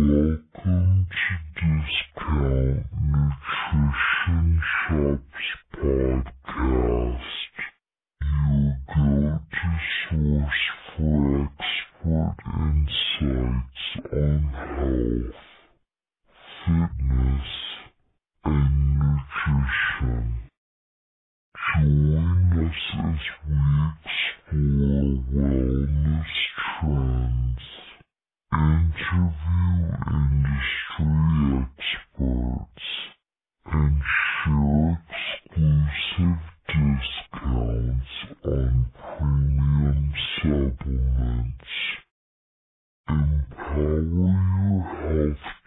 Welcome to Discount podcast. You for expert insights on health, fitness, and nutrition. Join us as we explore wellness trends, supplements empower your health